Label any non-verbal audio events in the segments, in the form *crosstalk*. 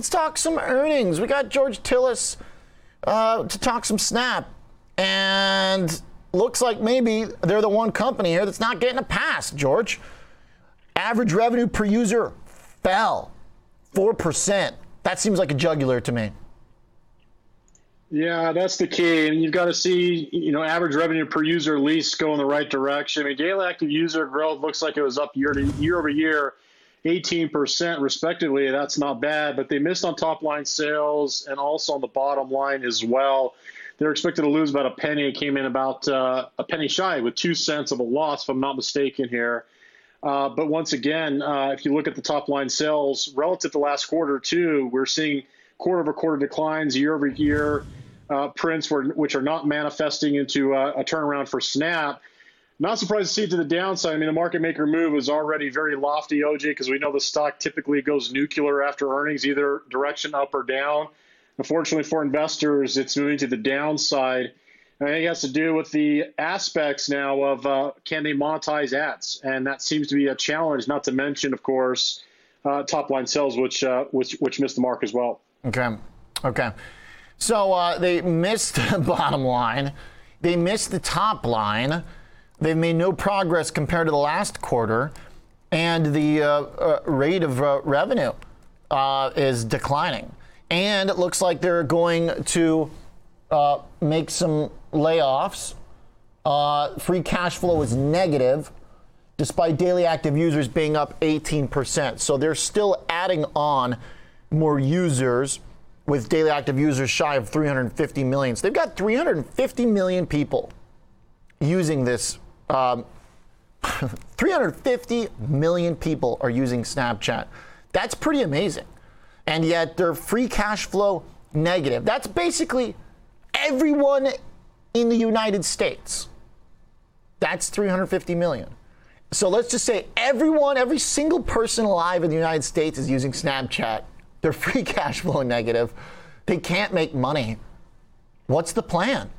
Let's talk some earnings. We got George Tsilis uh, to talk some Snap, and looks like maybe they're the one company here that's not getting a pass. George, average revenue per user fell four percent. That seems like a jugular to me. Yeah, that's the key. And you've got to see, you know, average revenue per user at least go in the right direction. I mean, daily active user growth looks like it was up year to year over year, 18% respectively. That's not bad, but they missed on top line sales and also on the bottom line as well. They're expected to lose about a penny. It came in about uh, a penny shy with two cents of a loss, if I'm not mistaken here. Uh, but once again, uh, if you look at the top line sales relative to last quarter, too, we're seeing quarter over quarter declines year over year uh, prints were, which are not manifesting into a, a turnaround for Snap. Not surprised to see it to the downside. I mean, the market maker move was already very lofty, OJ, because we know the stock typically goes nuclear after earnings, either direction up or down. Unfortunately for investors, it's moving to the downside. And I think it has to do with the aspects now of uh, can they monetize ads, and that seems to be a challenge. Not to mention, of course, uh, top line sales, which uh, which which missed the mark as well. Okay, okay. So uh, they missed *laughs* the bottom line. They missed the top line. They've made no progress compared to the last quarter. And the uh, uh, rate of uh, revenue uh, is declining. And it looks like they're going to uh, make some layoffs. free cash flow is negative despite daily active users being up 18%. So they're still adding on more users with daily active users shy of 350 million. So they've got 350 million people using this. Um, *laughs* 350 million people are using Snapchat. That's pretty amazing. And yet their free cash flow negative. That's basically everyone in the United States. That's 350 million. So let's just say everyone, every single person alive in the United States is using Snapchat. They're *laughs* free cash flow negative. They can't make money. What's the plan?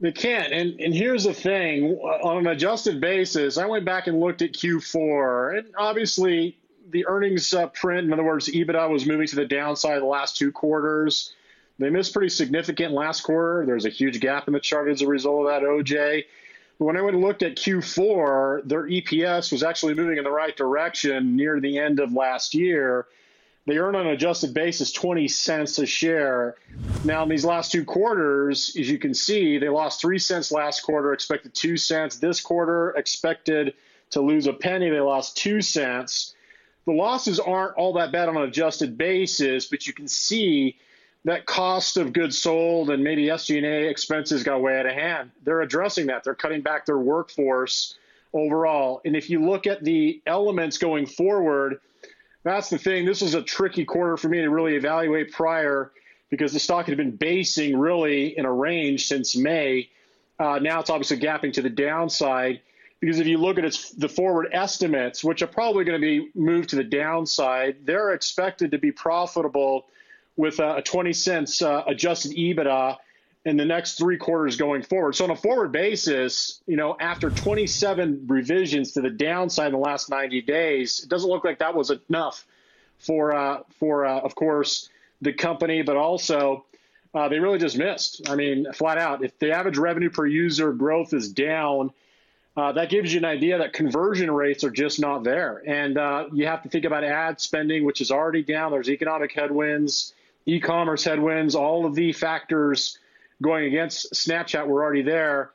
They can't. And and here's the thing: on an adjusted basis, I went back and looked at Q4, and obviously the earnings uh, print, in other words, EBITDA was moving to the downside the last two quarters. They missed pretty significant last quarter. There's a huge gap in the chart as a result of that, OJ. But when I went and looked at Q4, their EPS was actually moving in the right direction near the end of last year. They earn on an adjusted basis 20 cents a share. Now, in these last two quarters, as you can see, they lost three cents last quarter, expected two cents. This quarter, expected to lose a penny. They lost two cents. The losses aren't all that bad on an adjusted basis, but you can see that cost of goods sold and maybe SG&A expenses got way out of hand. They're addressing that. They're cutting back their workforce overall. And if you look at the elements going forward, that's the thing. This was a tricky quarter for me to really evaluate prior because the stock had been basing really in a range since May. Uh, now it's obviously gapping to the downside because if you look at its the forward estimates, which are probably going to be moved to the downside, they're expected to be profitable with a, a 20 cents uh, adjusted EBITDA in the next three quarters going forward. So on a forward basis, you know, after 27 revisions to the downside in the last 90 days, it doesn't look like that was enough for uh, for uh, of course the company, but also uh, they really just missed. I mean, flat out, if the average revenue per user growth is down. Uh, that gives you an idea that conversion rates are just not there. And uh, you have to think about ad spending, which is already down. There's economic headwinds, e commerce headwinds, all of the factors going against Snapchat were already there.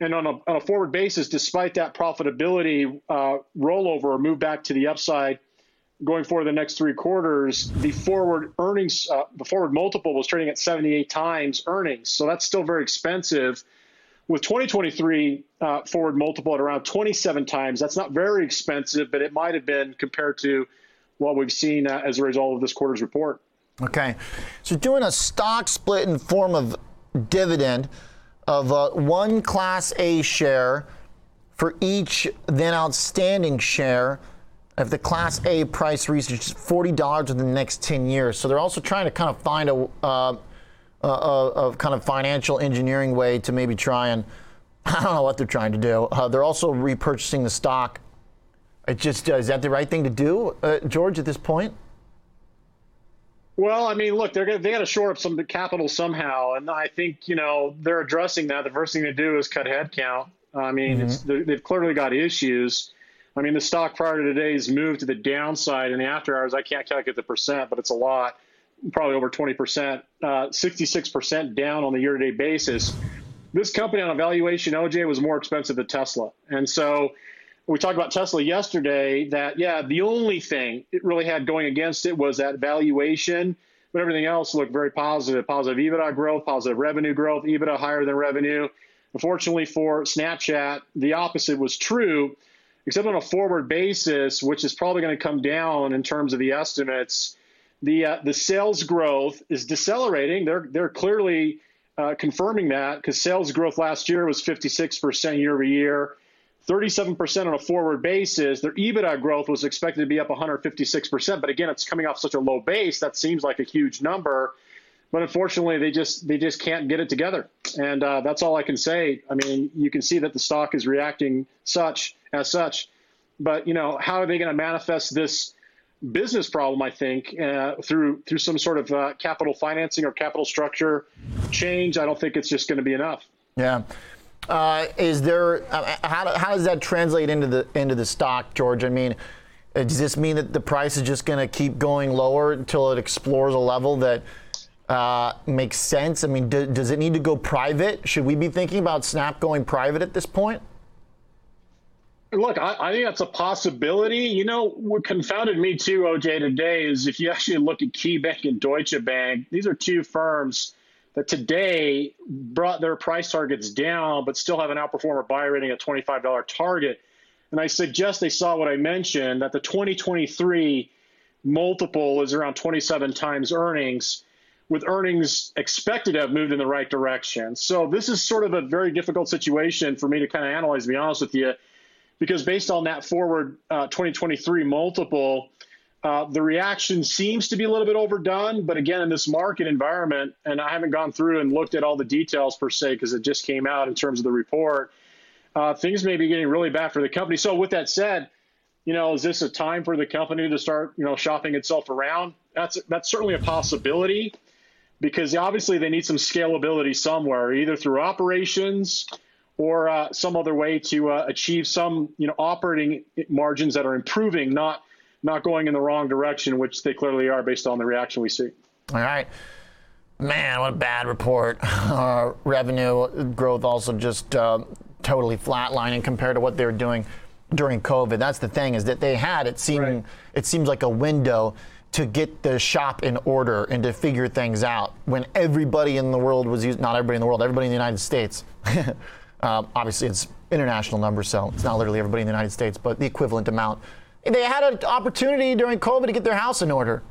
And on a, on a forward basis, despite that profitability uh, rollover or move back to the upside going forward the next three quarters, the forward earnings, uh, the forward multiple was trading at 78 times earnings. So that's still very expensive. With 2023 uh, forward multiple at around 27 times, that's not very expensive, but it might have been compared to what we've seen uh, as a result of this quarter's report. Okay. So doing a stock split in form of dividend of uh, one Class A share for each then outstanding share if the Class A price reaches $40 within the next 10 years. So they're also trying to kind of find a, uh, a, a, kind of financial engineering way to maybe try and *laughs* I don't know what they're trying to do. Uh, they're also repurchasing the stock. It just uh, is that the right thing to do, uh, George, at this point? Well, I mean, look, they're gonna, they got to shore up some capital somehow, and I think you know they're addressing that. The first thing to do is cut headcount. I mean, mm-hmm. they've clearly got issues. I mean, the stock prior to today's move to the downside in the after hours, I can't calculate the percent, but it's a lot, probably over 20%, uh, 66% down on the year to date basis. This company on a valuation, OJ, was more expensive than Tesla. And so we talked about Tesla yesterday that, yeah, the only thing it really had going against it was that valuation, but everything else looked very positive positive EBITDA growth, positive revenue growth, EBITDA higher than revenue. Unfortunately for Snapchat, the opposite was true except on a forward basis, which is probably going to come down in terms of the estimates. The uh, the sales growth is decelerating. They're they're clearly uh, confirming that because sales growth last year was 56% year over year, 37% on a forward basis. Their EBITDA growth was expected to be up 156%, but again, it's coming off such a low base that seems like a huge number. But unfortunately, they just they just can't get it together, and uh, that's all I can say. I mean, you can see that the stock is reacting such as such. But you know, how are they going to manifest this business problem? I think uh, through through some sort of uh, capital financing or capital structure change. I don't think it's just going to be enough. Yeah. Uh, is there uh, how, how does that translate into the into the stock, George? I mean, uh, does this mean that the price is just going to keep going lower until it explores a level that uh, makes sense? I mean, do, does it need to go private? Should we be thinking about Snap going private at this point? Look, I, I, think that's a possibility. You know, what confounded me too, OJ, today is if you actually look at KeyBank and Deutsche Bank, these are two firms that today brought their price targets down, but still have an outperformer buy rating at $25 target. And I suggest they saw what I mentioned that the 2023 multiple is around 27 times earnings, with earnings expected to have moved in the right direction. So this is sort of a very difficult situation for me to kind of analyze, to be honest with you because based on that forward uh, 2023 multiple, uh, the reaction seems to be a little bit overdone. But again, in this market environment, and I haven't gone through and looked at all the details per se because it just came out in terms of the report, uh, things may be getting really bad for the company. So, with that said, you know, is this a time for the company to start, you know, shopping itself around? That's that's certainly a possibility because obviously they need some scalability somewhere, either through operations or uh, some other way to uh, achieve some you know operating margins that are improving, not not going in the wrong direction, which they clearly are based on the reaction we see. All right. Man, what a bad report. *laughs* Uh, revenue growth also just uh, totally flatlining compared to what they were doing during COVID. That's the thing is that they had it seemed right. it seems like a window to get the shop in order and to figure things out when everybody in the world was using not everybody in the world, everybody in the United States *laughs* Um, obviously, it's international numbers, so it's not literally everybody in the United States, but the equivalent amount. They had an opportunity during COVID to get their house in order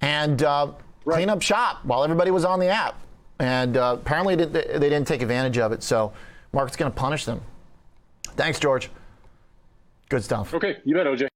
and uh, right. clean up shop while everybody was on the app. And uh, apparently, they didn't take advantage of it. So, market's going to punish them. Thanks, George. Good stuff. Okay, you bet, OJ.